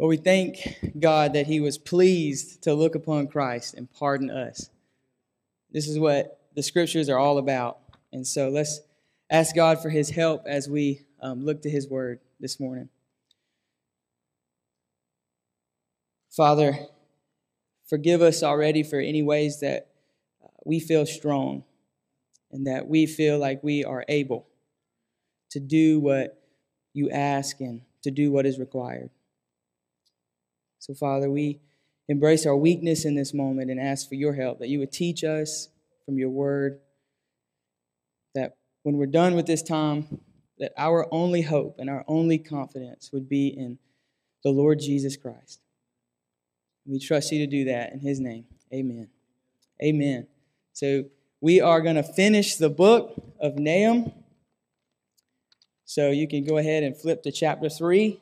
But we thank God that He was pleased to look upon Christ and pardon us. This is what the scriptures are all about. And so let's ask God for His help as we um, look to His word this morning. Father, forgive us already for any ways that uh, we feel strong and that we feel like we are able to do what you ask and to do what is required. So, Father, we embrace our weakness in this moment and ask for your help, that you would teach us from your word, that when we're done with this time, that our only hope and our only confidence would be in the Lord Jesus Christ. We trust you to do that in his name. Amen. Amen. So, we are going to finish the book of Nahum. So you can go ahead and flip to chapter 3.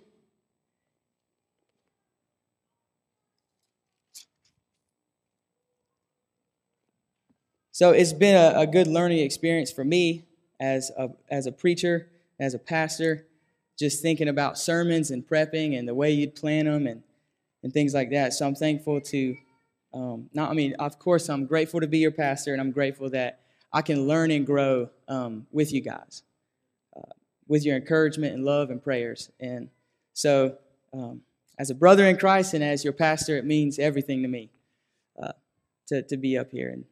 So it's been a, a, good learning experience for me as a, as a preacher, as a pastor, just thinking about sermons and prepping and the way you'd plan them and, and things like that. So I'm thankful to um, not, I mean, of course, I'm grateful to be your pastor, and I'm grateful that I can learn and grow um, with you guys, uh, with your encouragement and love and prayers. And so, um, as a brother in Christ and as your pastor, it means everything to me uh, to, to be up here and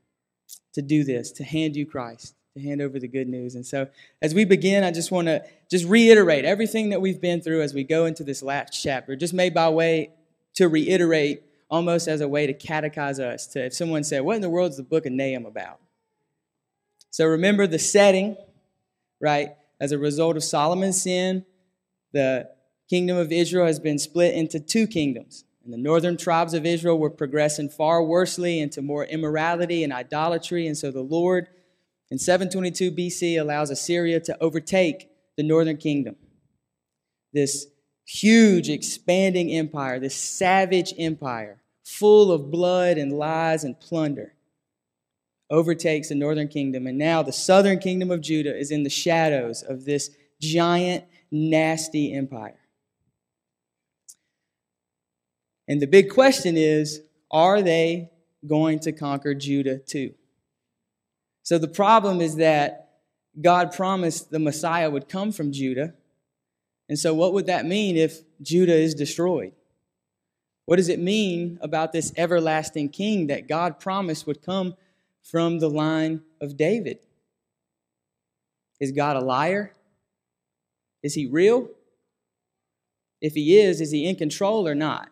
to do this, to hand you Christ, to hand over the good news. And so, as we begin, I just want to just reiterate everything that we've been through as we go into this last chapter, just made by way to reiterate almost as a way to catechize us. To if someone said, "What in the world is the book of Nahum about?" So remember the setting, right? As a result of Solomon's sin, the kingdom of Israel has been split into two kingdoms. And the northern tribes of Israel were progressing far worsely into more immorality and idolatry. And so the Lord in 722 BC allows Assyria to overtake the northern kingdom. This huge, expanding empire, this savage empire, full of blood and lies and plunder, overtakes the northern kingdom. And now the southern kingdom of Judah is in the shadows of this giant, nasty empire. And the big question is are they going to conquer Judah too? So the problem is that God promised the Messiah would come from Judah and so, what would that mean if Judah is destroyed? What does it mean about this everlasting king that God promised would come from the line of David? Is God a liar? Is he real? If he is, is he in control or not?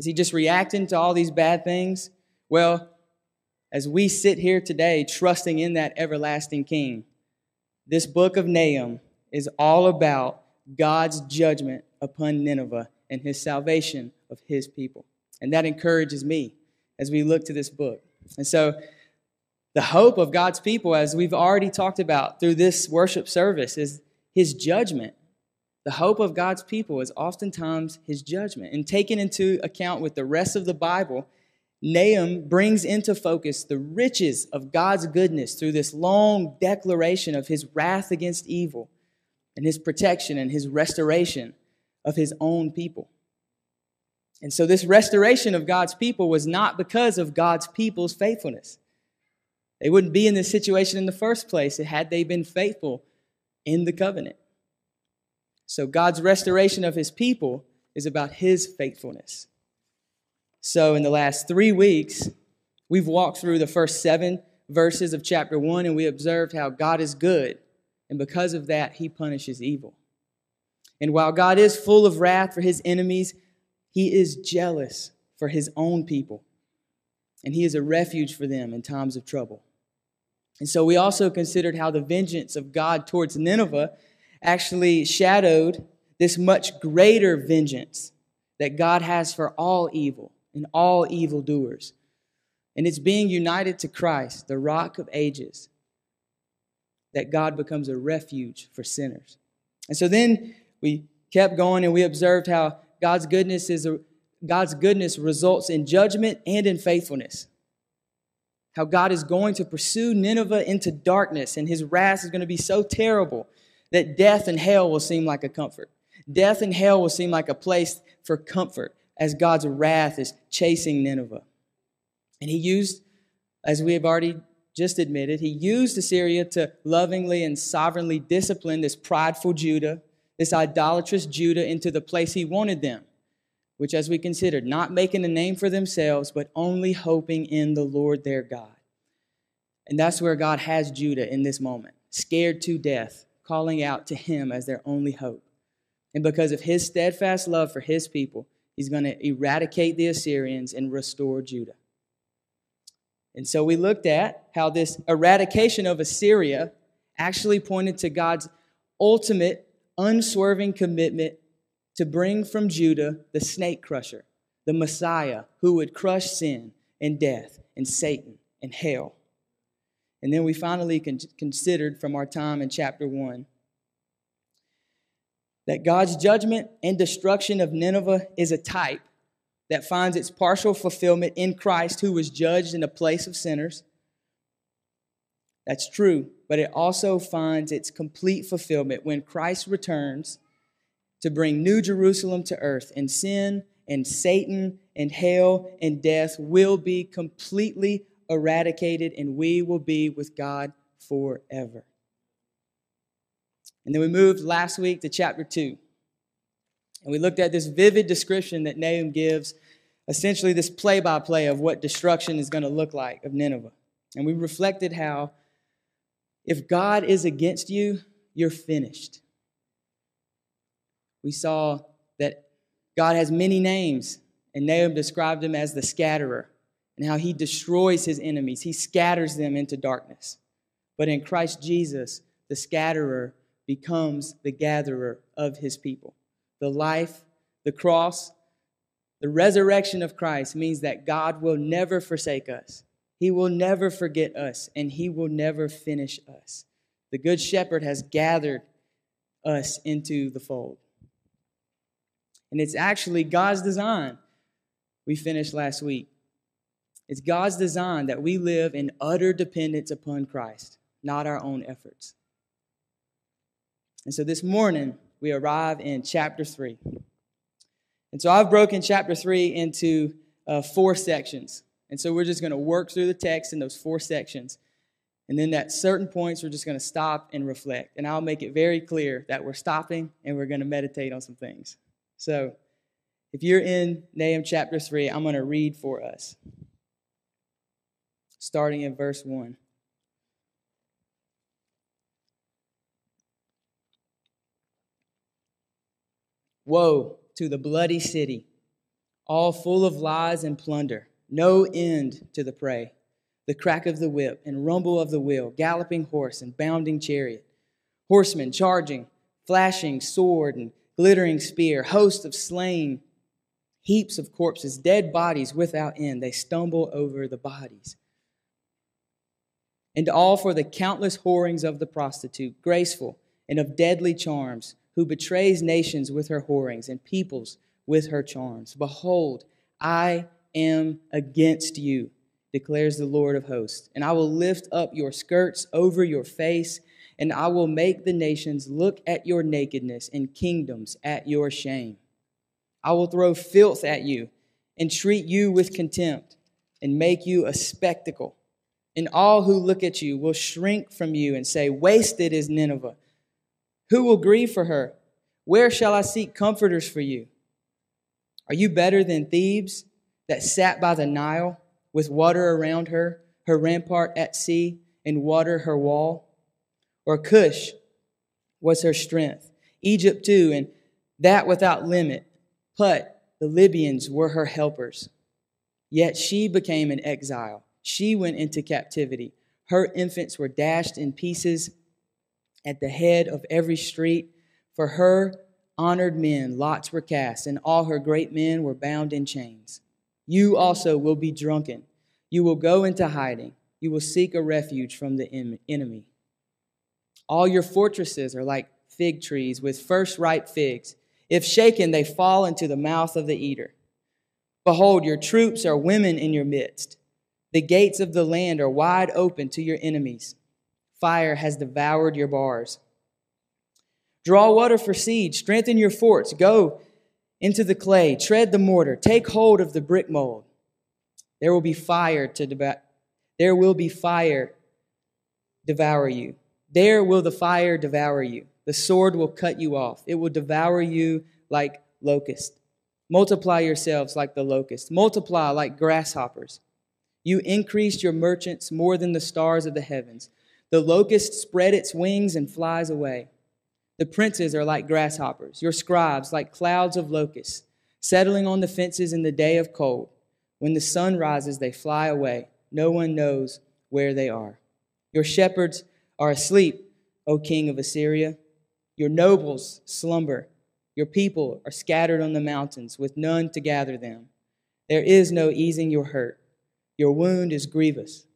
Is he just reacting to all these bad things? Well, as we sit here today trusting in that everlasting king, this book of Nahum is all about God's judgment upon Nineveh and his salvation of his people. And that encourages me as we look to this book. And so, the hope of God's people, as we've already talked about through this worship service, is his judgment. The hope of God's people is oftentimes his judgment. And taken into account with the rest of the Bible, Nahum brings into focus the riches of God's goodness through this long declaration of his wrath against evil and his protection and his restoration of his own people. And so, this restoration of God's people was not because of God's people's faithfulness. They wouldn't be in this situation in the first place had they been faithful in the covenant. So, God's restoration of his people is about his faithfulness. So, in the last three weeks, we've walked through the first seven verses of chapter one and we observed how God is good and because of that, he punishes evil. And while God is full of wrath for his enemies, he is jealous for his own people. And he is a refuge for them in times of trouble. And so we also considered how the vengeance of God towards Nineveh actually shadowed this much greater vengeance that God has for all evil and all evildoers. And it's being united to Christ, the rock of ages, that God becomes a refuge for sinners. And so then we kept going and we observed how God's goodness is a, God's goodness results in judgment and in faithfulness. How God is going to pursue Nineveh into darkness and his wrath is going to be so terrible that death and hell will seem like a comfort. Death and hell will seem like a place for comfort as God's wrath is chasing Nineveh. And he used, as we have already just admitted, he used Assyria to lovingly and sovereignly discipline this prideful Judah, this idolatrous Judah, into the place he wanted them, which, as we considered, not making a name for themselves, but only hoping in the Lord their God. And that's where God has Judah in this moment, scared to death, calling out to him as their only hope. And because of his steadfast love for his people, he's going to eradicate the Assyrians and restore Judah. And so we looked at how this eradication of Assyria actually pointed to God's ultimate, unswerving commitment to bring from Judah the snake crusher, the Messiah who would crush sin and death and Satan and hell. And then we finally con- considered from our time in chapter 1 that God's judgment and destruction of Nineveh is a type that finds its partial fulfillment in Christ, who was judged in the place of sinners. That's true, but it also finds its complete fulfillment when Christ returns to bring New Jerusalem to earth, and sin and Satan and hell and death will be completely eradicated, and we will be with God forever. And then we moved last week to chapter 2. And we looked at this vivid description that Nahum gives, essentially, this play by play of what destruction is going to look like of Nineveh. And we reflected how if God is against you, you're finished. We saw that God has many names, and Nahum described him as the scatterer, and how he destroys his enemies, he scatters them into darkness. But in Christ Jesus, the scatterer becomes the gatherer of his people. The life, the cross, the resurrection of Christ means that God will never forsake us. He will never forget us, and He will never finish us. The Good Shepherd has gathered us into the fold. And it's actually God's design. We finished last week. It's God's design that we live in utter dependence upon Christ, not our own efforts. And so this morning, we arrive in chapter 3. And so I've broken chapter 3 into uh, four sections. And so we're just going to work through the text in those four sections. And then at certain points, we're just going to stop and reflect. And I'll make it very clear that we're stopping and we're going to meditate on some things. So if you're in Nahum chapter 3, I'm going to read for us, starting in verse 1. Woe to the bloody city, all full of lies and plunder, no end to the prey, the crack of the whip and rumble of the wheel, galloping horse and bounding chariot, horsemen charging, flashing sword and glittering spear, host of slain, heaps of corpses, dead bodies without end. They stumble over the bodies. And all for the countless whorings of the prostitute, graceful and of deadly charms who betrays nations with her whorings and peoples with her charms. Behold, I am against you, declares the Lord of hosts, and I will lift up your skirts over your face, and I will make the nations look at your nakedness and kingdoms at your shame. I will throw filth at you and treat you with contempt and make you a spectacle. And all who look at you will shrink from you and say, Wasted is Nineveh who will grieve for her? Where shall I seek comforters for you? Are you better than Thebes that sat by the Nile with water around her, her rampart at sea, and water her wall? Or Cush was her strength, Egypt too, and that without limit. Put, the Libyans were her helpers. Yet she became an exile. She went into captivity. Her infants were dashed in pieces at the head of every street. For her honored men, lots were cast, and all her great men were bound in chains. You also will be drunken. You will go into hiding. You will seek a refuge from the enemy. All your fortresses are like fig trees with first ripe figs. If shaken, they fall into the mouth of the eater. Behold, your troops are women in your midst. The gates of the land are wide open to your enemies. Fire has devoured your bars. Draw water for siege, strengthen your forts, go into the clay, tread the mortar, take hold of the brick mold. There will be fire to devour. There will be fire devour you. There will the fire devour you. The sword will cut you off. It will devour you like locust. Multiply yourselves like the locust. Multiply like grasshoppers. You increased your merchants more than the stars of the heavens. The locust spread its wings and flies away. The princes are like grasshoppers, your scribes like clouds of locusts, settling on the fences in the day of cold. When the sun rises, they fly away. No one knows where they are. Your shepherds are asleep, O king of Assyria. Your nobles slumber. Your people are scattered on the mountains with none to gather them. There is no easing your hurt. Your wound is grievous.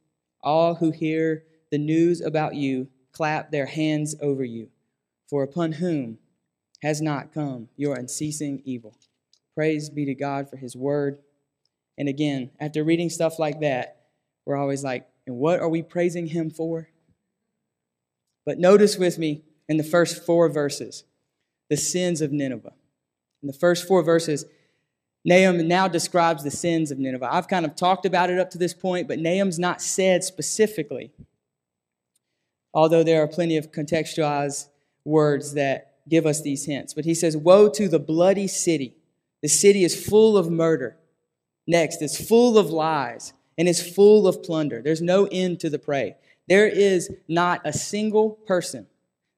All who hear the news about you clap their hands over you. For upon whom has not come your unceasing evil? Praise be to God for his word. And again, after reading stuff like that, we're always like, and what are we praising him for? But notice with me in the first four verses the sins of Nineveh. In the first four verses, Nahum now describes the sins of Nineveh. I've kind of talked about it up to this point, but Nahum's not said specifically, although there are plenty of contextualized words that give us these hints. But he says, Woe to the bloody city. The city is full of murder. Next, it's full of lies and it's full of plunder. There's no end to the prey. There is not a single person,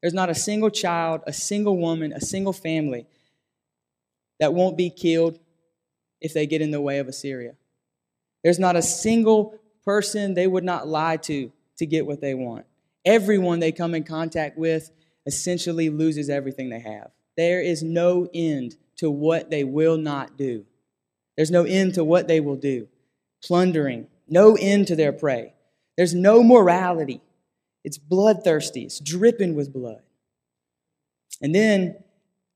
there's not a single child, a single woman, a single family that won't be killed if they get in the way of Assyria. There's not a single person they would not lie to to get what they want. Everyone they come in contact with essentially loses everything they have. There is no end to what they will not do. There's no end to what they will do. Plundering, no end to their prey. There's no morality. It's bloodthirsty, it's dripping with blood. And then,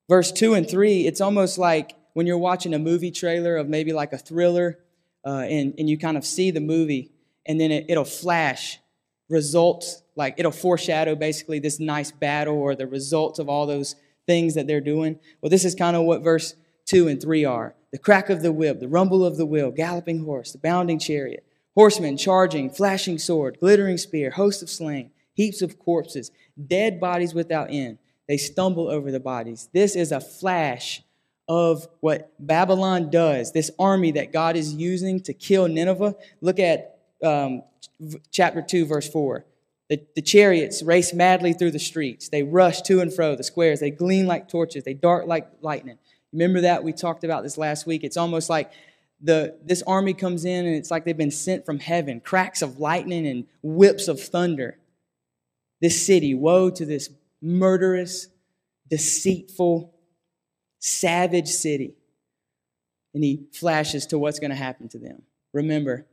verse 2 and 3, it's almost like when you're watching a movie trailer of maybe like a thriller, uh, and, and you kind of see the movie, and then it, it'll flash results, like it'll foreshadow basically this nice battle or the results of all those things that they're doing. Well, this is kind of what verse 2 and 3 are the crack of the whip, the rumble of the wheel, galloping horse, the bounding chariot, horsemen charging, flashing sword, glittering spear, host of slain, heaps of corpses, dead bodies without end. They stumble over the bodies. This is a flash of what Babylon does, this army that God is using to kill Nineveh. Look at um, chapter 2, verse 4. The, the chariots race madly through the streets. They rush to and fro the squares. They gleam like torches. They dart like lightning. Remember that? We talked about this last week. It's almost like the, this army comes in and it's like they've been sent from heaven cracks of lightning and whips of thunder. This city, woe to this murderous, deceitful, savage city. And he flashes to what's going to happen to them. Remember,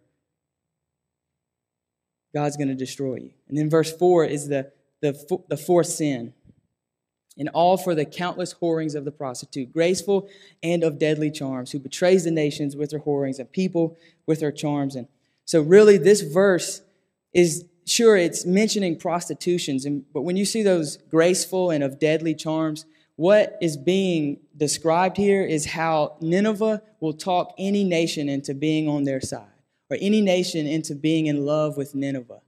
God's going to destroy you. And then verse 4 is the, the, the fourth sin. And all for the countless whorings of the prostitute, graceful and of deadly charms, who betrays the nations with her whorings and people with her charms. And so, really, this verse is sure it's mentioning prostitutions, and, but when you see those graceful and of deadly charms, what is being described here is how Nineveh will talk any nation into being on their side or any nation into being in love with Nineveh.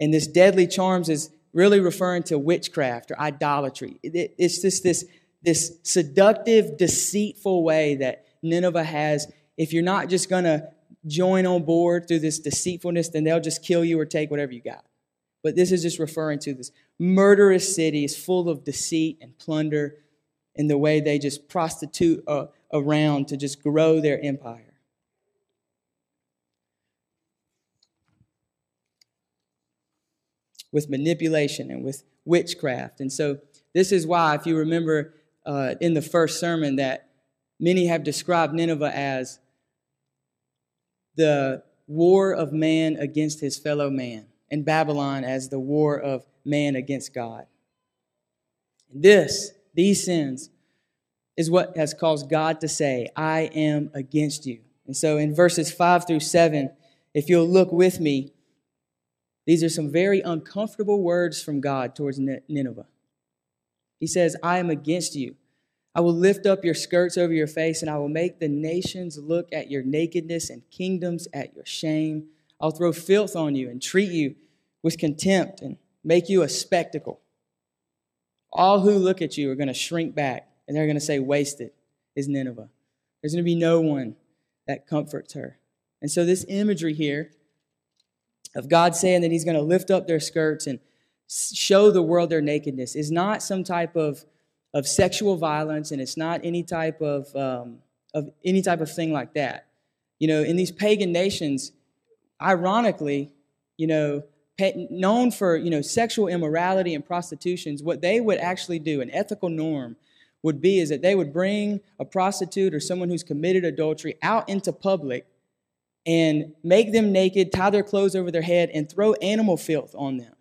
And this deadly charms is really referring to witchcraft or idolatry. it's just this, this seductive, deceitful way that Nineveh has. If you're not just going to join on board through this deceitfulness, then they'll just kill you or take whatever you got. But this is just referring to this murderous city is full of deceit and plunder in the way they just prostitute uh, around to just grow their empire. with manipulation and with witchcraft. And so, this is why, if you remember uh, in the first sermon, that many have described Nineveh as the war of man against his fellow man, and Babylon as the war of man against God. This, these sins, is what has caused God to say, I am against you. And so in verses 5 through 7, if you'll look with me, these are some very uncomfortable words from God towards Nineveh. He says, I am against you. I will lift up your skirts over your face, and I will make the nations look at your nakedness and kingdoms at your shame. I'll throw filth on you and treat you with contempt and make you a spectacle. All who look at you are going to shrink back, and they're going to say, Wasted is Nineveh. There's going to be no one that comforts her. And so, this imagery here of God saying that He's going to lift up their skirts and show the world their nakedness is not some type of of sexual violence, and it's not any type of, um, of any type of thing like that. You know, in these pagan nations, ironically, you know, known for you know sexual immorality and prostitutions, what they would actually do, an ethical norm, would be is that they would bring a prostitute or someone who's committed adultery out into public and make them naked, tie their clothes over their head, and throw animal filth on them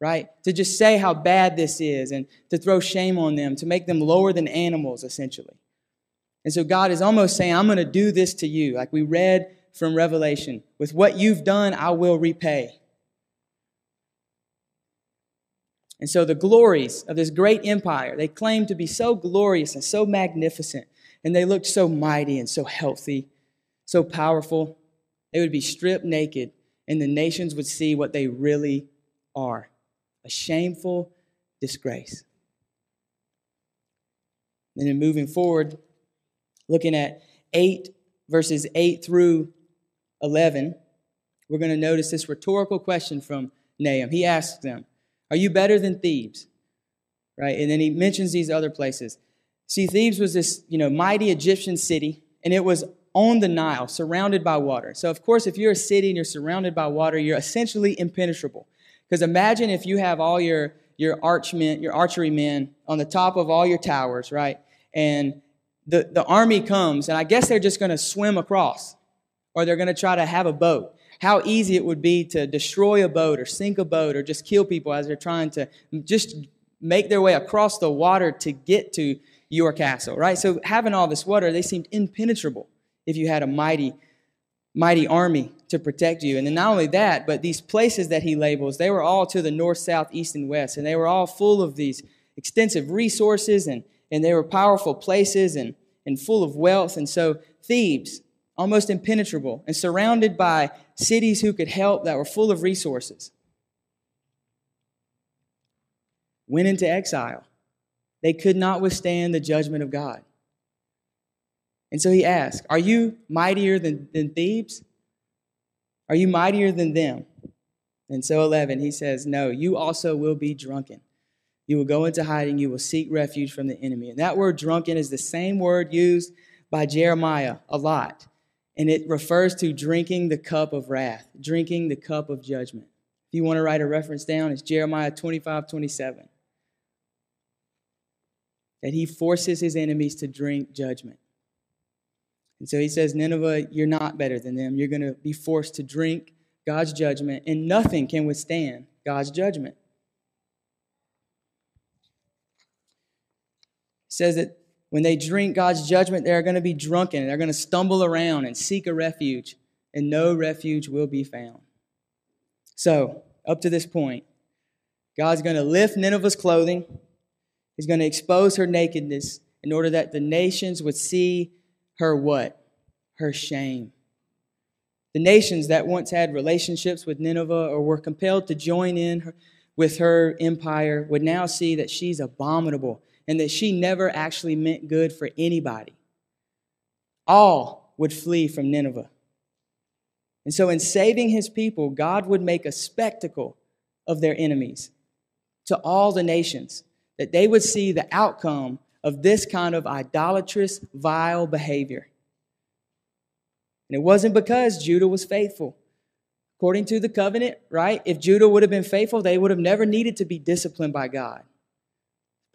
right? To just say how bad this is and to throw shame on them, to make them lower than animals, essentially. And so God is almost saying, I'm going to do this to you. Like we read from Revelation with what you've done, I will repay. And so the glories of this great empire, they claimed to be so glorious and so magnificent, and they looked so mighty and so healthy, so powerful. They would be stripped naked, and the nations would see what they really are a shameful disgrace. And then moving forward, looking at 8 verses 8 through 11, we're going to notice this rhetorical question from Nahum. He asks them, Are you better than Thebes? Right? And then he mentions these other places. See, Thebes was this, you know, mighty Egyptian city, and it was on the Nile, surrounded by water. So, of course, if you're a city and you're surrounded by water, you're essentially impenetrable. Because imagine if you have all your, your archmen, your archery men on the top of all your towers, right? And the, the army comes, and I guess they're just going to swim across, or they're going to try to have a boat. How easy it would be to destroy a boat, or sink a boat, or just kill people as they're trying to just make their way across the water to get to your castle, right? So having all this water, they seemed impenetrable if you had a mighty mighty army to protect you. And then not only that, but these places that he labels, they were all to the north, south, east, and west. And they were all full of these extensive resources and, and they were powerful places and, and full of wealth. And so Thebes, almost impenetrable and surrounded by cities who could help that were full of resources, went into exile. They could not withstand the judgment of God. And so he asked, Are you mightier than, than Thebes? Are you mightier than them? And so 11, he says, No, you also will be drunken. You will go into hiding. You will seek refuge from the enemy. And that word drunken is the same word used by Jeremiah a lot. And it refers to drinking the cup of wrath, drinking the cup of judgment. If you want to write a reference down, it's Jeremiah 25, 27. That he forces his enemies to drink judgment. And so he says, Nineveh, you're not better than them. You're going to be forced to drink God's judgment, and nothing can withstand God's judgment. Says that when they drink God's judgment, they're going to be drunken. They're going to stumble around and seek a refuge, and no refuge will be found. So, up to this point, God's going to lift Nineveh's clothing. He's going to expose her nakedness in order that the nations would see her what? Her shame. The nations that once had relationships with Nineveh or were compelled to join in her, with her empire would now see that she's abominable and that she never actually meant good for anybody. All would flee from Nineveh. And so, in saving his people, God would make a spectacle of their enemies to all the nations, that they would see the outcome of this kind of idolatrous, vile behavior. And it wasn't because Judah was faithful. According to the covenant, right? If Judah would have been faithful, they would have never needed to be disciplined by God.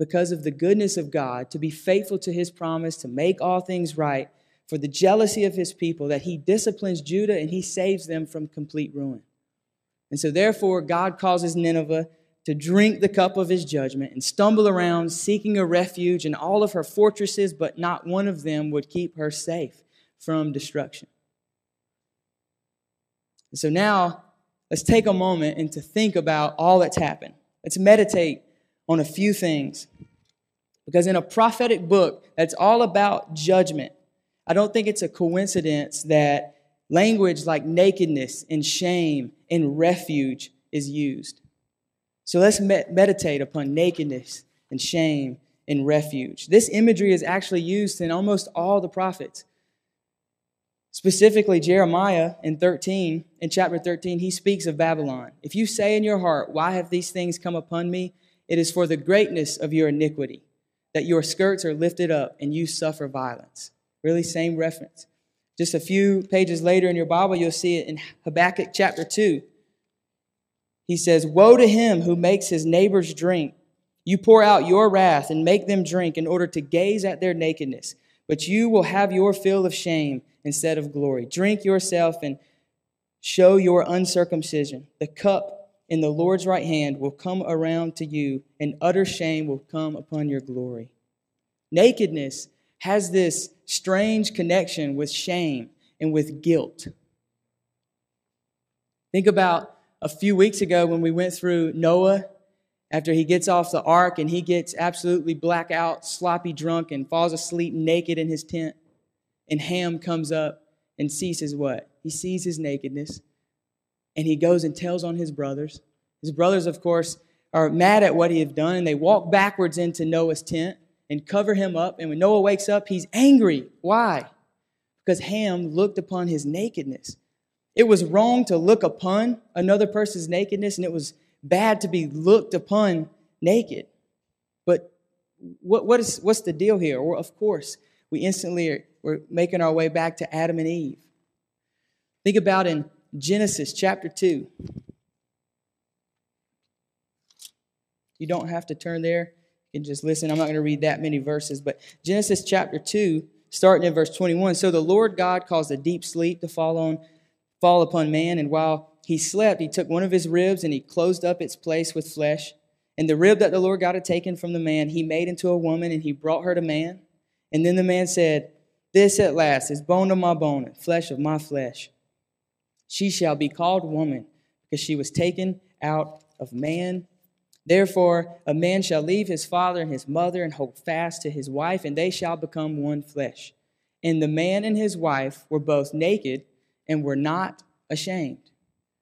Because of the goodness of God, to be faithful to his promise, to make all things right, for the jealousy of his people, that he disciplines Judah and he saves them from complete ruin. And so, therefore, God causes Nineveh to drink the cup of his judgment and stumble around seeking a refuge in all of her fortresses, but not one of them would keep her safe from destruction. And so now let's take a moment and to think about all that's happened. Let's meditate on a few things. Because in a prophetic book that's all about judgment, I don't think it's a coincidence that language like nakedness and shame and refuge is used. So let's meditate upon nakedness and shame and refuge. This imagery is actually used in almost all the prophets. Specifically, Jeremiah in 13, in chapter 13, he speaks of Babylon. If you say in your heart, Why have these things come upon me? It is for the greatness of your iniquity, that your skirts are lifted up and you suffer violence. Really, same reference. Just a few pages later in your Bible, you'll see it in Habakkuk chapter 2. He says, Woe to him who makes his neighbors drink. You pour out your wrath and make them drink in order to gaze at their nakedness, but you will have your fill of shame instead of glory. Drink yourself and show your uncircumcision. The cup in the Lord's right hand will come around to you, and utter shame will come upon your glory. Nakedness has this strange connection with shame and with guilt. Think about a few weeks ago when we went through Noah after he gets off the ark and he gets absolutely blackout, sloppy drunk, and falls asleep naked in his tent. And Ham comes up and sees his what? He sees his nakedness and he goes and tells on his brothers. His brothers, of course, are mad at what he had done and they walk backwards into Noah's tent and cover him up. And when Noah wakes up, he's angry. Why? Because Ham looked upon his nakedness. It was wrong to look upon another person's nakedness, and it was bad to be looked upon naked. But what, what is, what's the deal here? Well, of course, we instantly are, we're making our way back to Adam and Eve. Think about in Genesis chapter 2. You don't have to turn there. You can just listen. I'm not going to read that many verses, but Genesis chapter 2, starting in verse 21. So the Lord God caused a deep sleep to fall on fall upon man, and while he slept, he took one of his ribs and he closed up its place with flesh. And the rib that the Lord God had taken from the man, he made into a woman, and he brought her to man. And then the man said, This at last is bone of my bone and flesh of my flesh. She shall be called woman, because she was taken out of man. Therefore, a man shall leave his father and his mother and hold fast to his wife, and they shall become one flesh. And the man and his wife were both naked and were not ashamed.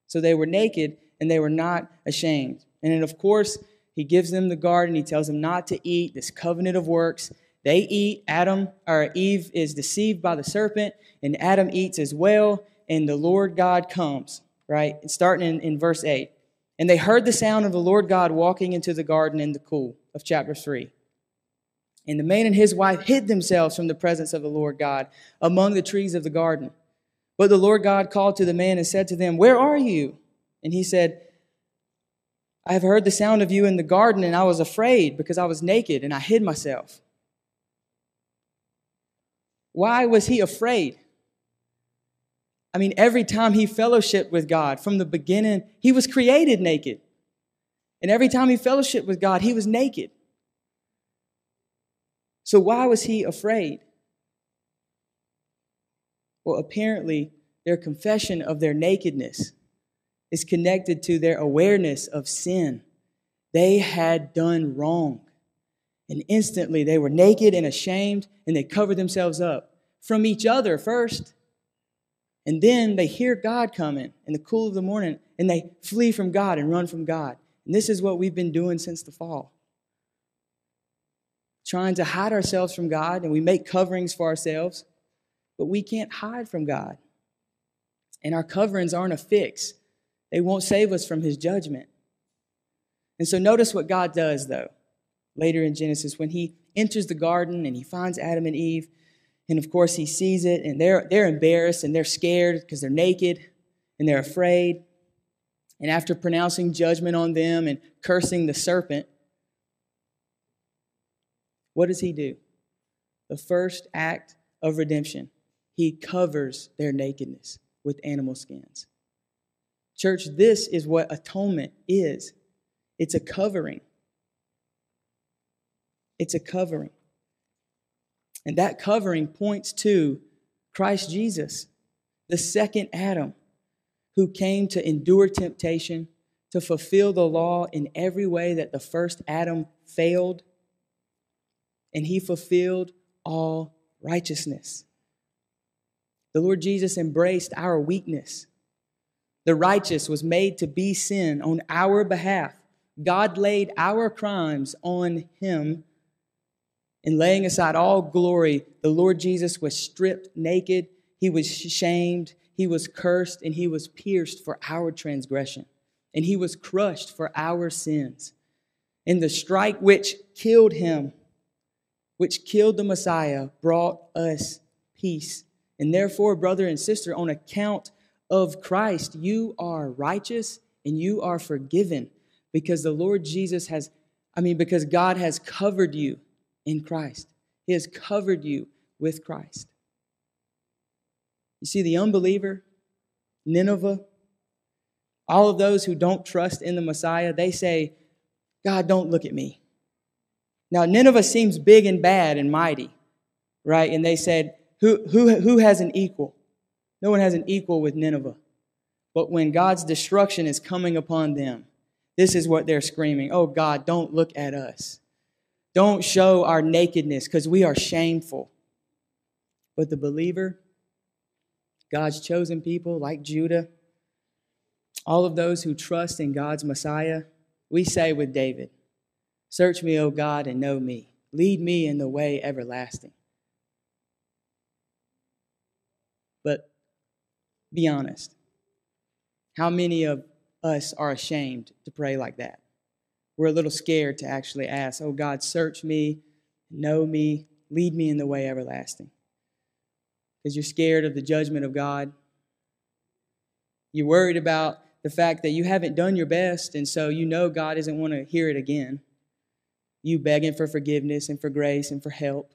So they were naked and they were not ashamed. And then, of course, he gives them the garden. He tells them not to eat this covenant of works. They eat. Adam or Eve is deceived by the serpent, and Adam eats as well. And the Lord God comes, right? Starting in, in verse 8. And they heard the sound of the Lord God walking into the garden in the cool of chapter 3. And the man and his wife hid themselves from the presence of the Lord God among the trees of the garden. But the Lord God called to the man and said to them, Where are you? And he said, I have heard the sound of you in the garden, and I was afraid because I was naked and I hid myself. Why was he afraid? I mean, every time he fellowshiped with God from the beginning, he was created naked. And every time he fellowshiped with God, he was naked. So why was he afraid? Well, apparently, their confession of their nakedness is connected to their awareness of sin. They had done wrong. And instantly they were naked and ashamed and they covered themselves up from each other first. And then they hear God coming in the cool of the morning and they flee from God and run from God. And this is what we've been doing since the fall. Trying to hide ourselves from God and we make coverings for ourselves, but we can't hide from God. And our coverings aren't a fix, they won't save us from his judgment. And so notice what God does, though, later in Genesis, when he enters the garden and he finds Adam and Eve. And of course, he sees it, and they're, they're embarrassed and they're scared because they're naked and they're afraid. And after pronouncing judgment on them and cursing the serpent, what does he do? The first act of redemption, he covers their nakedness with animal skins. Church, this is what atonement is it's a covering. It's a covering. And that covering points to Christ Jesus, the second Adam, who came to endure temptation, to fulfill the law in every way that the first Adam failed. and he fulfilled all righteousness. The Lord Jesus embraced our weakness. The righteous was made to be sin on our behalf. God laid our crimes on him. In laying aside all glory, the Lord Jesus was stripped naked, he was shamed, he was cursed, and he was pierced for our transgression, and he was crushed for our sins. And the strike which killed him, which killed the Messiah, brought us peace. And therefore, brother and sister, on account of Christ, you are righteous and you are forgiven because the Lord Jesus has, I mean, because God has covered you in Christ. He has covered you with Christ. You see, the unbeliever, Nineveh, all of those who don't trust in the Messiah, they say, God, don't look at me. Now, Nineveh seems big and bad and mighty, right? And they said, who, who, who has an equal? No one has an equal with Nineveh. But when God's destruction is coming upon them, this is what they're screaming Oh, God, don't look at us. Don't show our nakedness because we are shameful. But the believer, God's chosen people like Judah, all of those who trust in God's Messiah, we say with David, Search me, O God, and know me. Lead me in the way everlasting. But be honest. How many of us are ashamed to pray like that? We're a little scared to actually ask, Oh God, search me, know me, lead me in the way everlasting. Because you're scared of the judgment of God. You're worried about the fact that you haven't done your best, and so you know God doesn't want to hear it again. You begging for forgiveness and for grace and for help.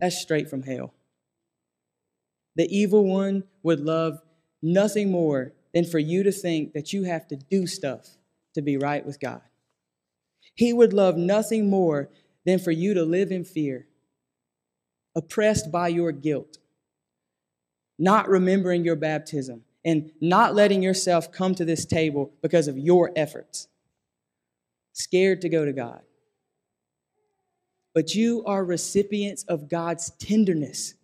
That's straight from hell. The evil one would love nothing more than for you to think that you have to do stuff to be right with God. He would love nothing more than for you to live in fear, oppressed by your guilt, not remembering your baptism, and not letting yourself come to this table because of your efforts, scared to go to God. But you are recipients of God's tenderness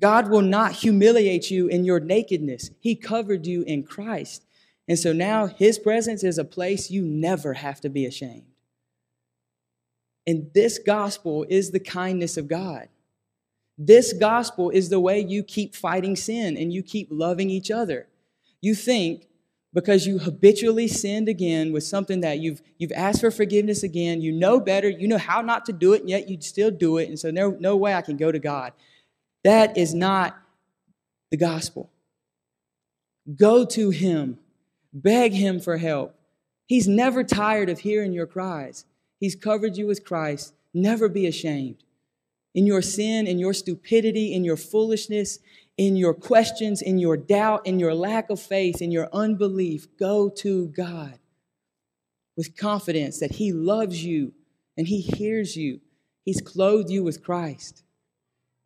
God will not humiliate you in your nakedness. He covered you in Christ. And so now his presence is a place you never have to be ashamed. And this gospel is the kindness of God. This gospel is the way you keep fighting sin and you keep loving each other. You think because you habitually sinned again with something that you've, you've asked for forgiveness again, you know better, you know how not to do it, and yet you still do it. And so, no, no way I can go to God. That is not the gospel. Go to him, beg him for help. He's never tired of hearing your cries. He's covered you with Christ. Never be ashamed. In your sin, in your stupidity, in your foolishness, in your questions, in your doubt, in your lack of faith, in your unbelief, go to God with confidence that He loves you and He hears you. He's clothed you with Christ.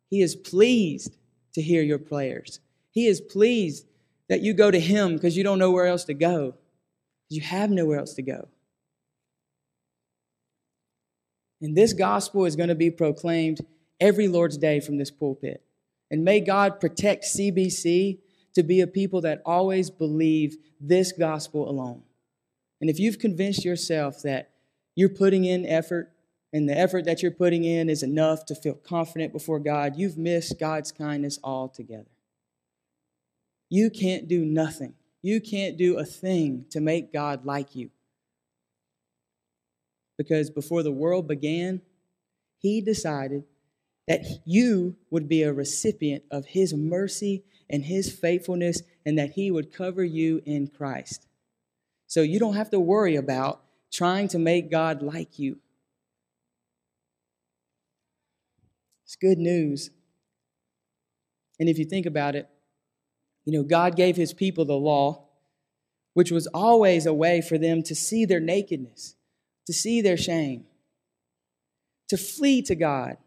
He is pleased to hear your prayers. He is pleased that you go to Him because you don't know where else to go. You have nowhere else to go. And this gospel is going to be proclaimed every Lord's Day from this pulpit. And may God protect CBC to be a people that always believe this gospel alone. And if you've convinced yourself that you're putting in effort and the effort that you're putting in is enough to feel confident before God, you've missed God's kindness altogether. You can't do nothing. You can't do a thing to make God like you. Because before the world began, He decided that you would be a recipient of His mercy and His faithfulness, and that He would cover you in Christ. So you don't have to worry about trying to make God like you. It's good news. And if you think about it, you know, God gave his people the law, which was always a way for them to see their nakedness, to see their shame, to flee to God,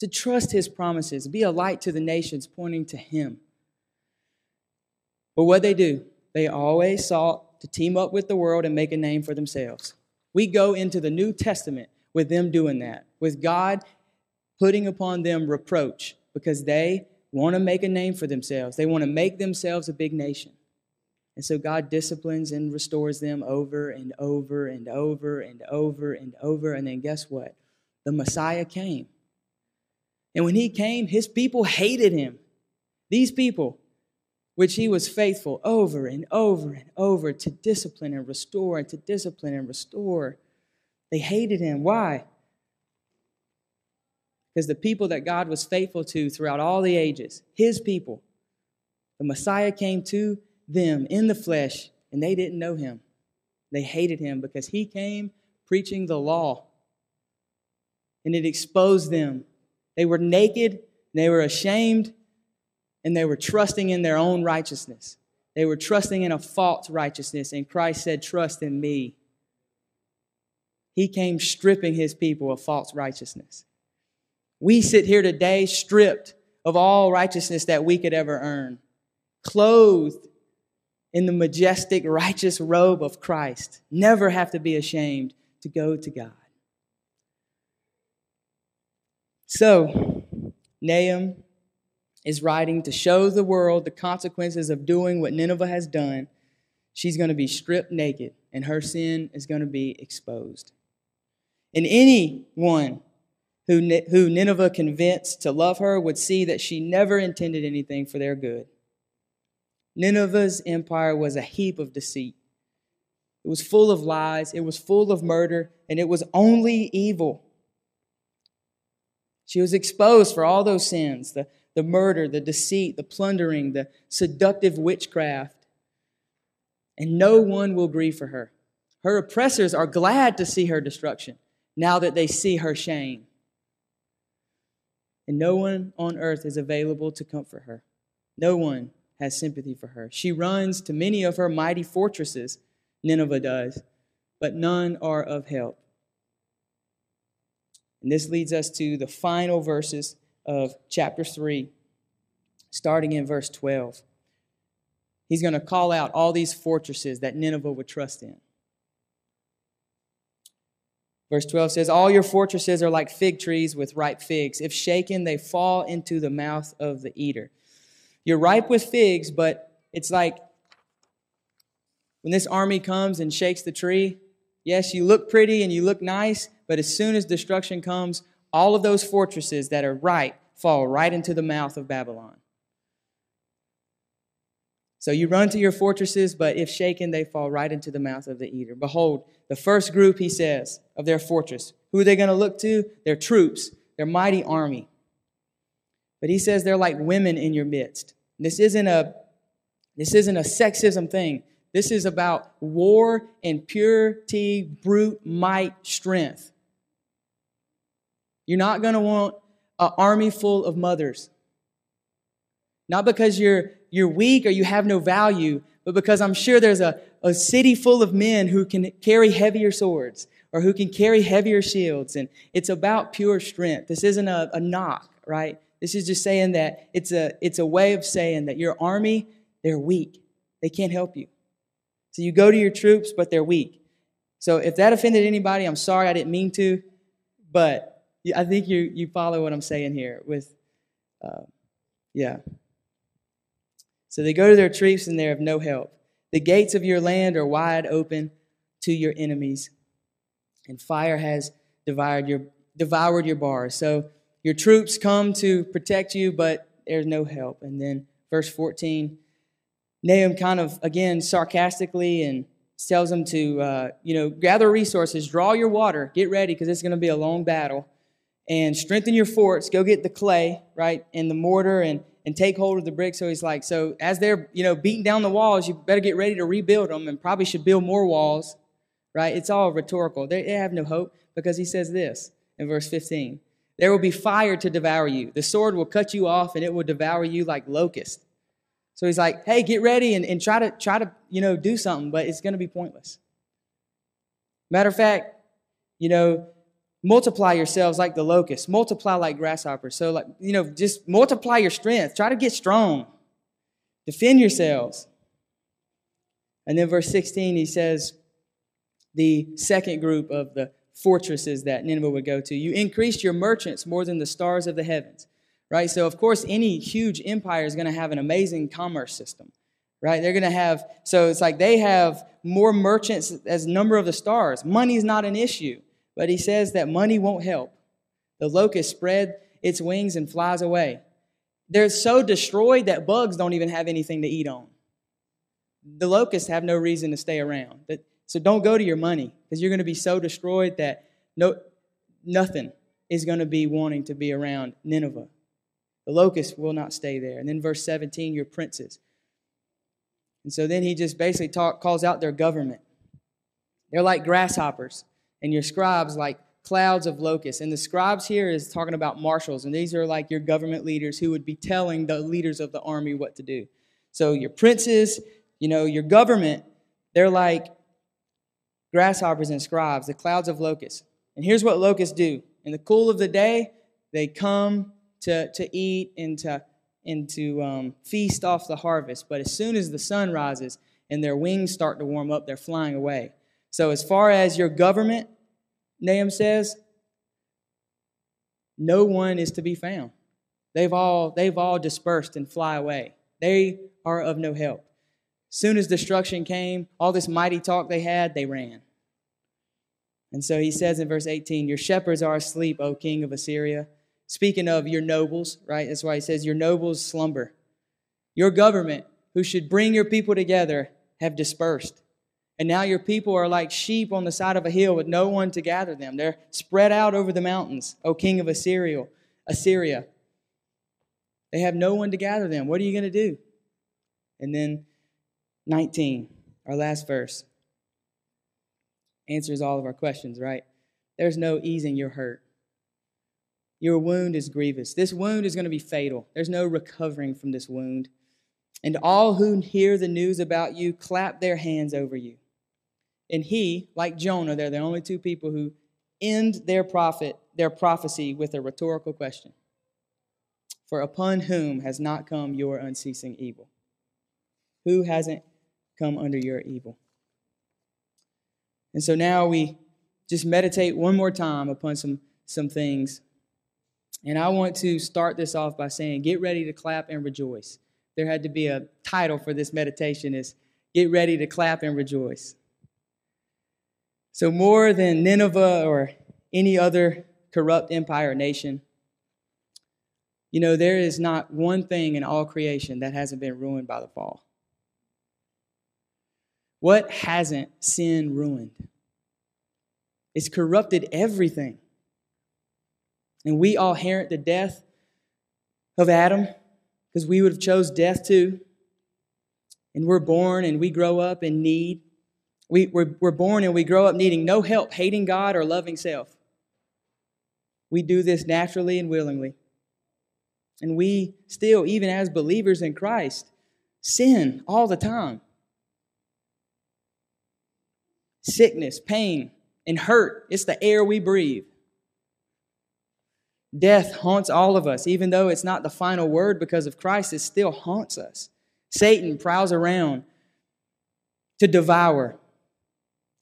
to trust his promises, be a light to the nations pointing to him. But what they do, they always sought to team up with the world and make a name for themselves. We go into the New Testament with them doing that, with God putting upon them reproach because they want to make a name for themselves. They want to make themselves a big nation. And so God disciplines and restores them over and over and over and over and over. And then guess what? The Messiah came. And when he came, his people hated him. These people, which he was faithful over and over and over to discipline and restore and to discipline and restore, they hated him. Why? Because the people that God was faithful to throughout all the ages, his people, the Messiah came to them in the flesh and they didn't know him. They hated him because he came preaching the law and it exposed them. They were naked, they were ashamed, and they were trusting in their own righteousness. They were trusting in a false righteousness, and Christ said, Trust in me. He came stripping his people of false righteousness. We sit here today stripped of all righteousness that we could ever earn, clothed in the majestic, righteous robe of Christ, never have to be ashamed to go to God. So, Nahum is writing to show the world the consequences of doing what Nineveh has done. She's going to be stripped naked, and her sin is going to be exposed. And anyone who, Nineveh convinced to love her would see that she never intended anything for their good. Nineveh's empire was a heap of deceit. It was full of lies, it was full of murder, and it was only evil. She was exposed for all those sins the, the murder, the deceit, the plundering, the seductive witchcraft. And no one will grieve for her. Her oppressors are glad to see her destruction now that they see her shame. And no one on earth is available to comfort her. No one has sympathy for her. She runs to many of her mighty fortresses, Nineveh does, but none are of help. And this leads us to the final verses of chapter 3, starting in verse 12. He's going to call out all these fortresses that Nineveh would trust in. Verse 12 says, All your fortresses are like fig trees with ripe figs. If shaken, they fall into the mouth of the eater. You're ripe with figs, but it's like when this army comes and shakes the tree, yes, you look pretty and you look nice, but as soon as destruction comes, all of those fortresses that are ripe fall right into the mouth of Babylon. So you run to your fortresses, but if shaken, they fall right into the mouth of the eater. Behold, the first group, he says, of their fortress. Who are they going to look to? Their troops, their mighty army. But he says they're like women in your midst. This isn't a this isn't a sexism thing. This is about war and purity, brute might, strength. You're not going to want an army full of mothers. Not because you're you're weak or you have no value, but because I'm sure there's a, a city full of men who can carry heavier swords or who can carry heavier shields. And it's about pure strength. This isn't a, a knock, right? This is just saying that it's a, it's a way of saying that your army, they're weak. They can't help you. So you go to your troops, but they're weak. So if that offended anybody, I'm sorry, I didn't mean to, but I think you, you follow what I'm saying here with, uh, yeah. So they go to their troops and they're of no help. The gates of your land are wide open to your enemies, and fire has devoured your, devoured your bars. So your troops come to protect you, but there's no help. And then verse 14, Nahum kind of, again, sarcastically and tells them to, uh, you know, gather resources, draw your water, get ready because it's going to be a long battle, and strengthen your forts. Go get the clay, right, and the mortar and, and take hold of the brick. So he's like, so as they're, you know, beating down the walls, you better get ready to rebuild them and probably should build more walls, right? It's all rhetorical. They, they have no hope because he says this in verse 15. There will be fire to devour you. The sword will cut you off and it will devour you like locust. So he's like, hey, get ready and, and try to try to, you know, do something, but it's gonna be pointless. Matter of fact, you know, multiply yourselves like the locust, multiply like grasshoppers. So, like, you know, just multiply your strength. Try to get strong. Defend yourselves. And then verse 16, he says, the second group of the fortresses that Nineveh would go to. You increased your merchants more than the stars of the heavens, right? So, of course, any huge empire is going to have an amazing commerce system, right? They're going to have, so it's like they have more merchants as number of the stars. Money is not an issue, but he says that money won't help. The locust spread its wings and flies away. They're so destroyed that bugs don't even have anything to eat on. The locusts have no reason to stay around. So don't go to your money because you're going to be so destroyed that no, nothing is going to be wanting to be around Nineveh. The locusts will not stay there. And then verse 17, your princes. And so then he just basically talk, calls out their government. They're like grasshoppers, and your scribes like clouds of locusts. And the scribes here is talking about marshals, and these are like your government leaders who would be telling the leaders of the army what to do. So your princes, you know, your government, they're like grasshoppers and scribes, the clouds of locusts. And here's what locusts do in the cool of the day, they come to, to eat and to, and to um, feast off the harvest. But as soon as the sun rises and their wings start to warm up, they're flying away. So, as far as your government, Nahum says, no one is to be found. They've all, they've all dispersed and fly away. They are of no help. Soon as destruction came, all this mighty talk they had, they ran. And so he says in verse 18, Your shepherds are asleep, O king of Assyria. Speaking of your nobles, right? That's why he says, Your nobles slumber. Your government, who should bring your people together, have dispersed. And now your people are like sheep on the side of a hill with no one to gather them. They're spread out over the mountains, O king of Assyria. Assyria. They have no one to gather them. What are you going to do? And then 19, our last verse, answers all of our questions, right? There's no easing your hurt. Your wound is grievous. This wound is going to be fatal. There's no recovering from this wound. And all who hear the news about you clap their hands over you. And he, like Jonah, they're the only two people who end their prophet, their prophecy with a rhetorical question. For upon whom has not come your unceasing evil? Who hasn't come under your evil. And so now we just meditate one more time upon some, some things. And I want to start this off by saying, get ready to clap and rejoice. There had to be a title for this meditation is get ready to clap and rejoice. So more than Nineveh or any other corrupt empire or nation, you know, there is not one thing in all creation that hasn't been ruined by the fall. What hasn't sin ruined? It's corrupted everything. And we all inherit the death of Adam because we would have chose death too. And we're born and we grow up in need. We, we're, we're born and we grow up needing no help, hating God or loving self. We do this naturally and willingly. And we still, even as believers in Christ, sin all the time sickness, pain, and hurt. It's the air we breathe. Death haunts all of us, even though it's not the final word because of Christ, it still haunts us. Satan prowls around to devour,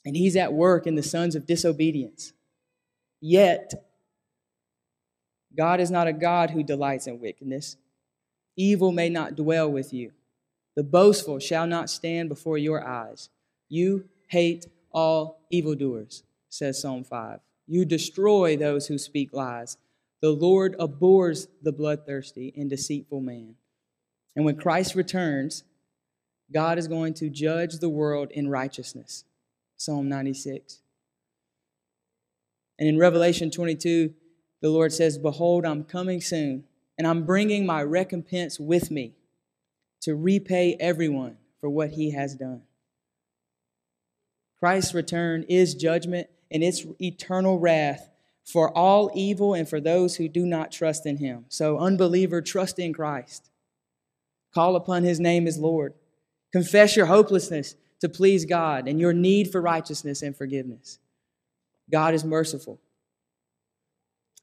and he's at work in the sons of disobedience. Yet, God is not a God who delights in wickedness. Evil may not dwell with you. The boastful shall not stand before your eyes. You hate all evildoers, says Psalm 5. You destroy those who speak lies. The Lord abhors the bloodthirsty and deceitful man. And when Christ returns, God is going to judge the world in righteousness. Psalm 96. And in Revelation 22, the Lord says, Behold, I'm coming soon, and I'm bringing my recompense with me to repay everyone for what he has done. Christ's return is judgment and it's eternal wrath for all evil and for those who do not trust in him. So, unbeliever, trust in Christ. Call upon his name as Lord. Confess your hopelessness to please God and your need for righteousness and forgiveness. God is merciful.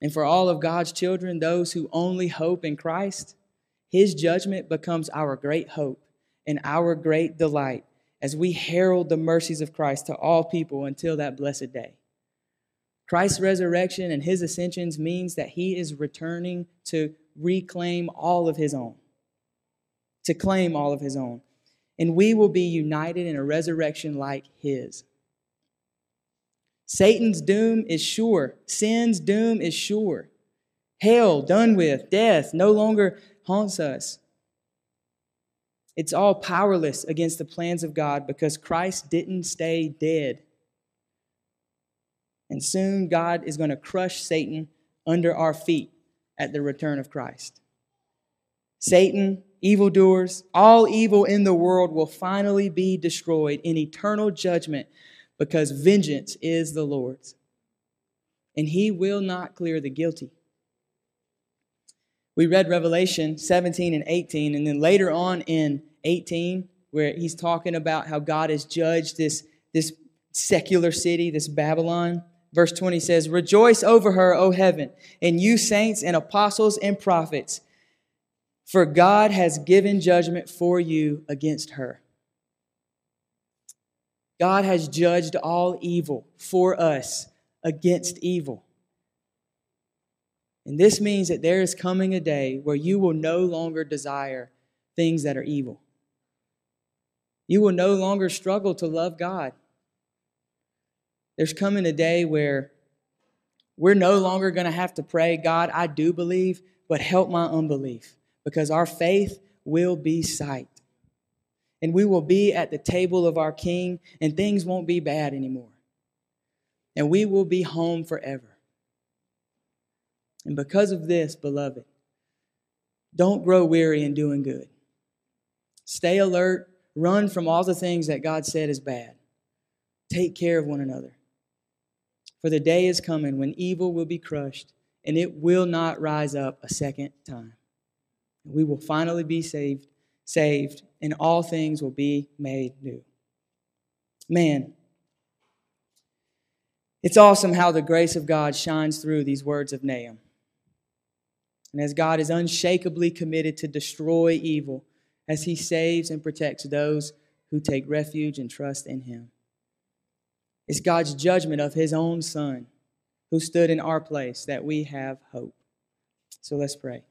And for all of God's children, those who only hope in Christ, his judgment becomes our great hope and our great delight as we herald the mercies of Christ to all people until that blessed day. Christ's resurrection and his ascensions means that he is returning to reclaim all of his own, to claim all of his own. And we will be united in a resurrection like his. Satan's doom is sure, sin's doom is sure. Hell, done with, death no longer haunts us. It's all powerless against the plans of God because Christ didn't stay dead. And soon God is going to crush Satan under our feet at the return of Christ. Satan, evildoers, all evil in the world will finally be destroyed in eternal judgment because vengeance is the Lord's. And he will not clear the guilty. We read Revelation 17 and 18, and then later on in 18, where he's talking about how God has judged this, this secular city, this Babylon. Verse 20 says, Rejoice over her, O heaven, and you saints and apostles and prophets, for God has given judgment for you against her. God has judged all evil for us against evil. And this means that there is coming a day where you will no longer desire things that are evil. You will no longer struggle to love God. There's coming a day where we're no longer going to have to pray, God, I do believe, but help my unbelief, because our faith will be sight and we will be at the table of our King, and things won't be bad anymore. And we will be home forever. And because of this, beloved, don't grow weary in doing good. Stay alert, run from all the things that God said is bad. Take care of one another. For the day is coming when evil will be crushed, and it will not rise up a second time. We will finally be saved saved, and all things will be made new. Man, it's awesome how the grace of God shines through these words of Nahum. And as God is unshakably committed to destroy evil, as he saves and protects those who take refuge and trust in him. It's God's judgment of his own Son who stood in our place that we have hope. So let's pray.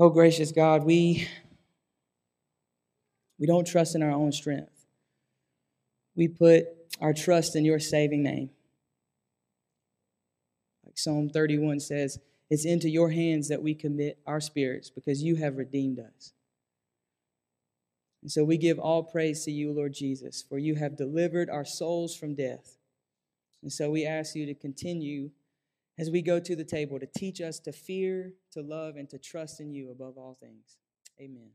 Oh, gracious God, we, we don't trust in our own strength. We put our trust in your saving name. Like Psalm 31 says, it's into your hands that we commit our spirits because you have redeemed us. And so we give all praise to you, Lord Jesus, for you have delivered our souls from death. And so we ask you to continue as we go to the table to teach us to fear, to love, and to trust in you above all things. Amen.